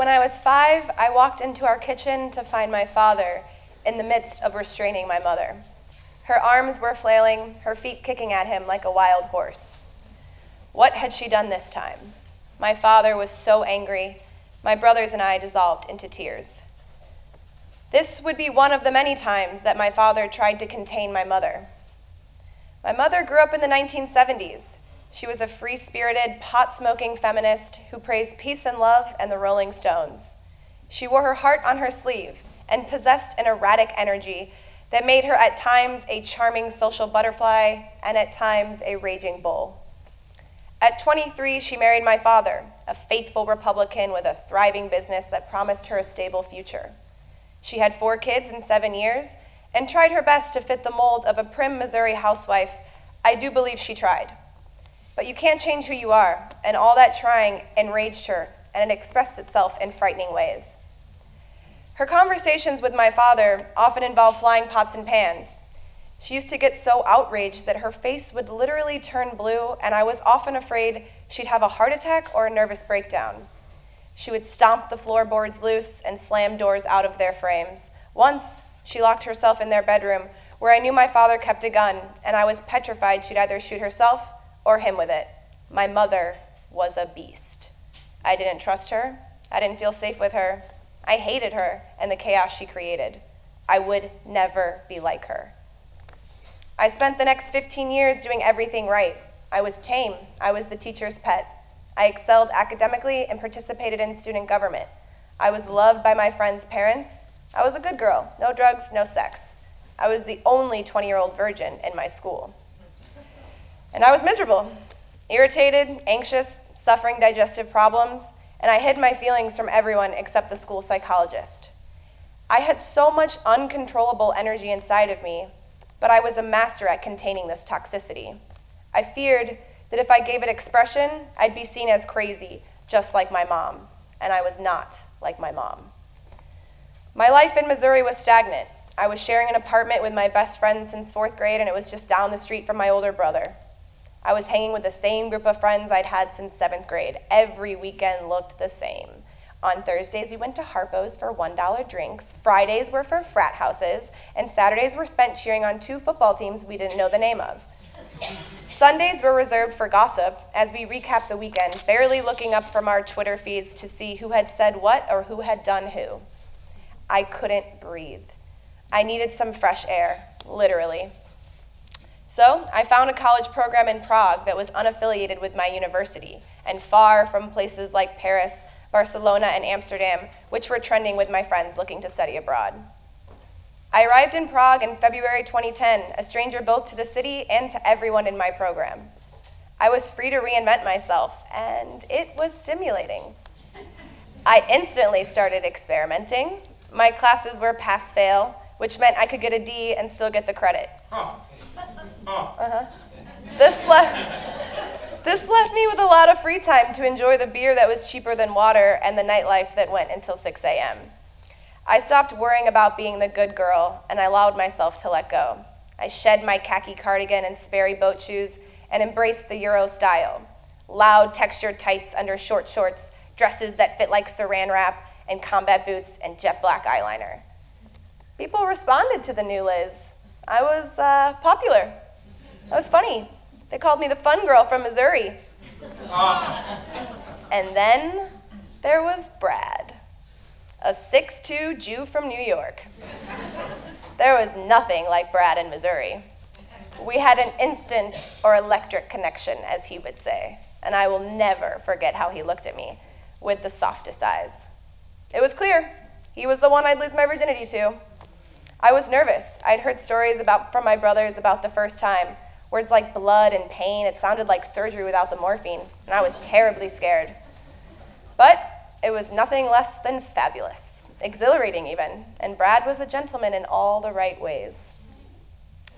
When I was five, I walked into our kitchen to find my father in the midst of restraining my mother. Her arms were flailing, her feet kicking at him like a wild horse. What had she done this time? My father was so angry. My brothers and I dissolved into tears. This would be one of the many times that my father tried to contain my mother. My mother grew up in the 1970s. She was a free spirited, pot smoking feminist who praised peace and love and the Rolling Stones. She wore her heart on her sleeve and possessed an erratic energy that made her at times a charming social butterfly and at times a raging bull. At 23, she married my father, a faithful Republican with a thriving business that promised her a stable future. She had four kids in seven years and tried her best to fit the mold of a prim Missouri housewife. I do believe she tried. But you can't change who you are, and all that trying enraged her, and it expressed itself in frightening ways. Her conversations with my father often involved flying pots and pans. She used to get so outraged that her face would literally turn blue, and I was often afraid she'd have a heart attack or a nervous breakdown. She would stomp the floorboards loose and slam doors out of their frames. Once, she locked herself in their bedroom, where I knew my father kept a gun, and I was petrified she'd either shoot herself or him with it. My mother was a beast. I didn't trust her. I didn't feel safe with her. I hated her and the chaos she created. I would never be like her. I spent the next 15 years doing everything right. I was tame, I was the teacher's pet. I excelled academically and participated in student government. I was loved by my friends' parents. I was a good girl, no drugs, no sex. I was the only 20 year old virgin in my school. And I was miserable, irritated, anxious, suffering digestive problems, and I hid my feelings from everyone except the school psychologist. I had so much uncontrollable energy inside of me, but I was a master at containing this toxicity. I feared that if I gave it expression, I'd be seen as crazy, just like my mom, and I was not like my mom. My life in Missouri was stagnant. I was sharing an apartment with my best friend since fourth grade, and it was just down the street from my older brother. I was hanging with the same group of friends I'd had since seventh grade. Every weekend looked the same. On Thursdays, we went to Harpo's for $1 drinks. Fridays were for frat houses. And Saturdays were spent cheering on two football teams we didn't know the name of. Sundays were reserved for gossip as we recapped the weekend, barely looking up from our Twitter feeds to see who had said what or who had done who. I couldn't breathe. I needed some fresh air, literally. So I found a college program in Prague that was unaffiliated with my university and far from places like Paris, Barcelona, and Amsterdam, which were trending with my friends looking to study abroad. I arrived in Prague in February 2010, a stranger both to the city and to everyone in my program. I was free to reinvent myself, and it was stimulating. I instantly started experimenting. My classes were pass fail, which meant I could get a D and still get the credit. Uh-huh. This left, this left me with a lot of free time to enjoy the beer that was cheaper than water and the nightlife that went until 6 a.m. I stopped worrying about being the good girl and I allowed myself to let go. I shed my khaki cardigan and Sperry boat shoes and embraced the Euro style. Loud textured tights under short shorts, dresses that fit like saran wrap, and combat boots and jet black eyeliner. People responded to the new Liz. I was uh, popular. That was funny. They called me the fun girl from Missouri. Ah. and then there was Brad, a 6'2 Jew from New York. There was nothing like Brad in Missouri. We had an instant or electric connection, as he would say, and I will never forget how he looked at me with the softest eyes. It was clear he was the one I'd lose my virginity to. I was nervous. I'd heard stories about, from my brothers about the first time, Words like blood and pain, it sounded like surgery without the morphine, and I was terribly scared. But it was nothing less than fabulous, exhilarating even, and Brad was a gentleman in all the right ways.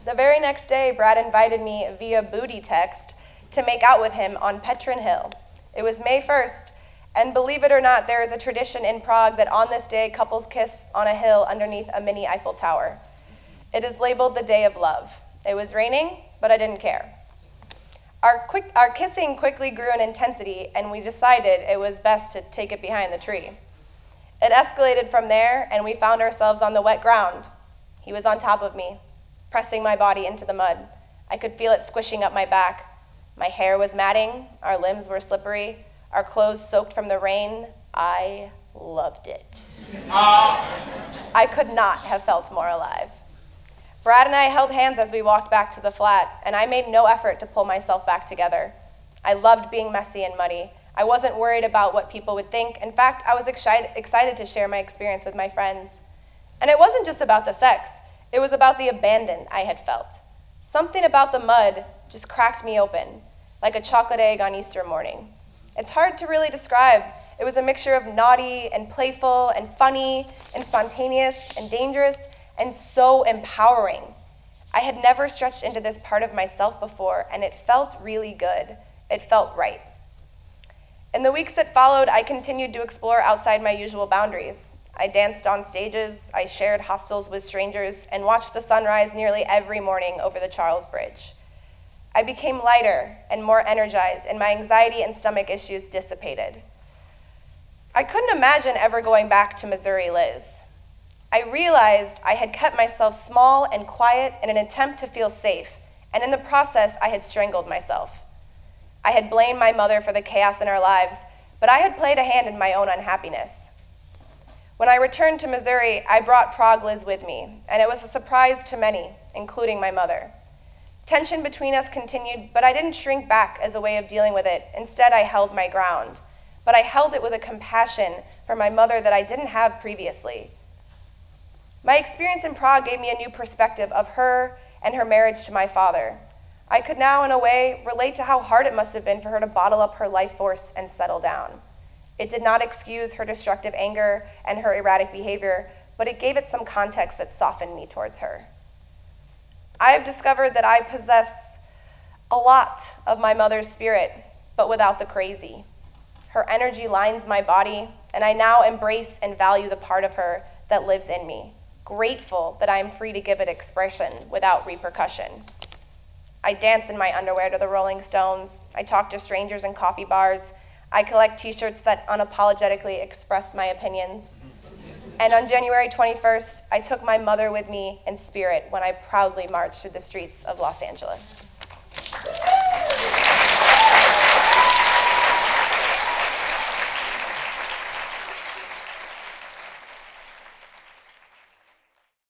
The very next day, Brad invited me via booty text to make out with him on Petrin Hill. It was May 1st, and believe it or not, there is a tradition in Prague that on this day, couples kiss on a hill underneath a mini Eiffel Tower. It is labeled the Day of Love. It was raining, but I didn't care. Our, quick, our kissing quickly grew in intensity, and we decided it was best to take it behind the tree. It escalated from there, and we found ourselves on the wet ground. He was on top of me, pressing my body into the mud. I could feel it squishing up my back. My hair was matting, our limbs were slippery, our clothes soaked from the rain. I loved it. Uh. I could not have felt more alive. Brad and I held hands as we walked back to the flat, and I made no effort to pull myself back together. I loved being messy and muddy. I wasn't worried about what people would think. In fact, I was excited to share my experience with my friends. And it wasn't just about the sex, it was about the abandon I had felt. Something about the mud just cracked me open, like a chocolate egg on Easter morning. It's hard to really describe. It was a mixture of naughty and playful and funny and spontaneous and dangerous and so empowering. I had never stretched into this part of myself before, and it felt really good. It felt right. In the weeks that followed, I continued to explore outside my usual boundaries. I danced on stages, I shared hostels with strangers, and watched the sunrise nearly every morning over the Charles Bridge. I became lighter and more energized, and my anxiety and stomach issues dissipated. I couldn't imagine ever going back to Missouri Liz. I realized I had kept myself small and quiet in an attempt to feel safe, and in the process, I had strangled myself. I had blamed my mother for the chaos in our lives, but I had played a hand in my own unhappiness. When I returned to Missouri, I brought Prague Liz with me, and it was a surprise to many, including my mother. Tension between us continued, but I didn't shrink back as a way of dealing with it. Instead, I held my ground. But I held it with a compassion for my mother that I didn't have previously. My experience in Prague gave me a new perspective of her and her marriage to my father. I could now, in a way, relate to how hard it must have been for her to bottle up her life force and settle down. It did not excuse her destructive anger and her erratic behavior, but it gave it some context that softened me towards her. I have discovered that I possess a lot of my mother's spirit, but without the crazy. Her energy lines my body, and I now embrace and value the part of her that lives in me, grateful that I am free to give it expression without repercussion. I dance in my underwear to the Rolling Stones. I talk to strangers in coffee bars. I collect t shirts that unapologetically express my opinions. And on January 21st, I took my mother with me in spirit when I proudly marched through the streets of Los Angeles.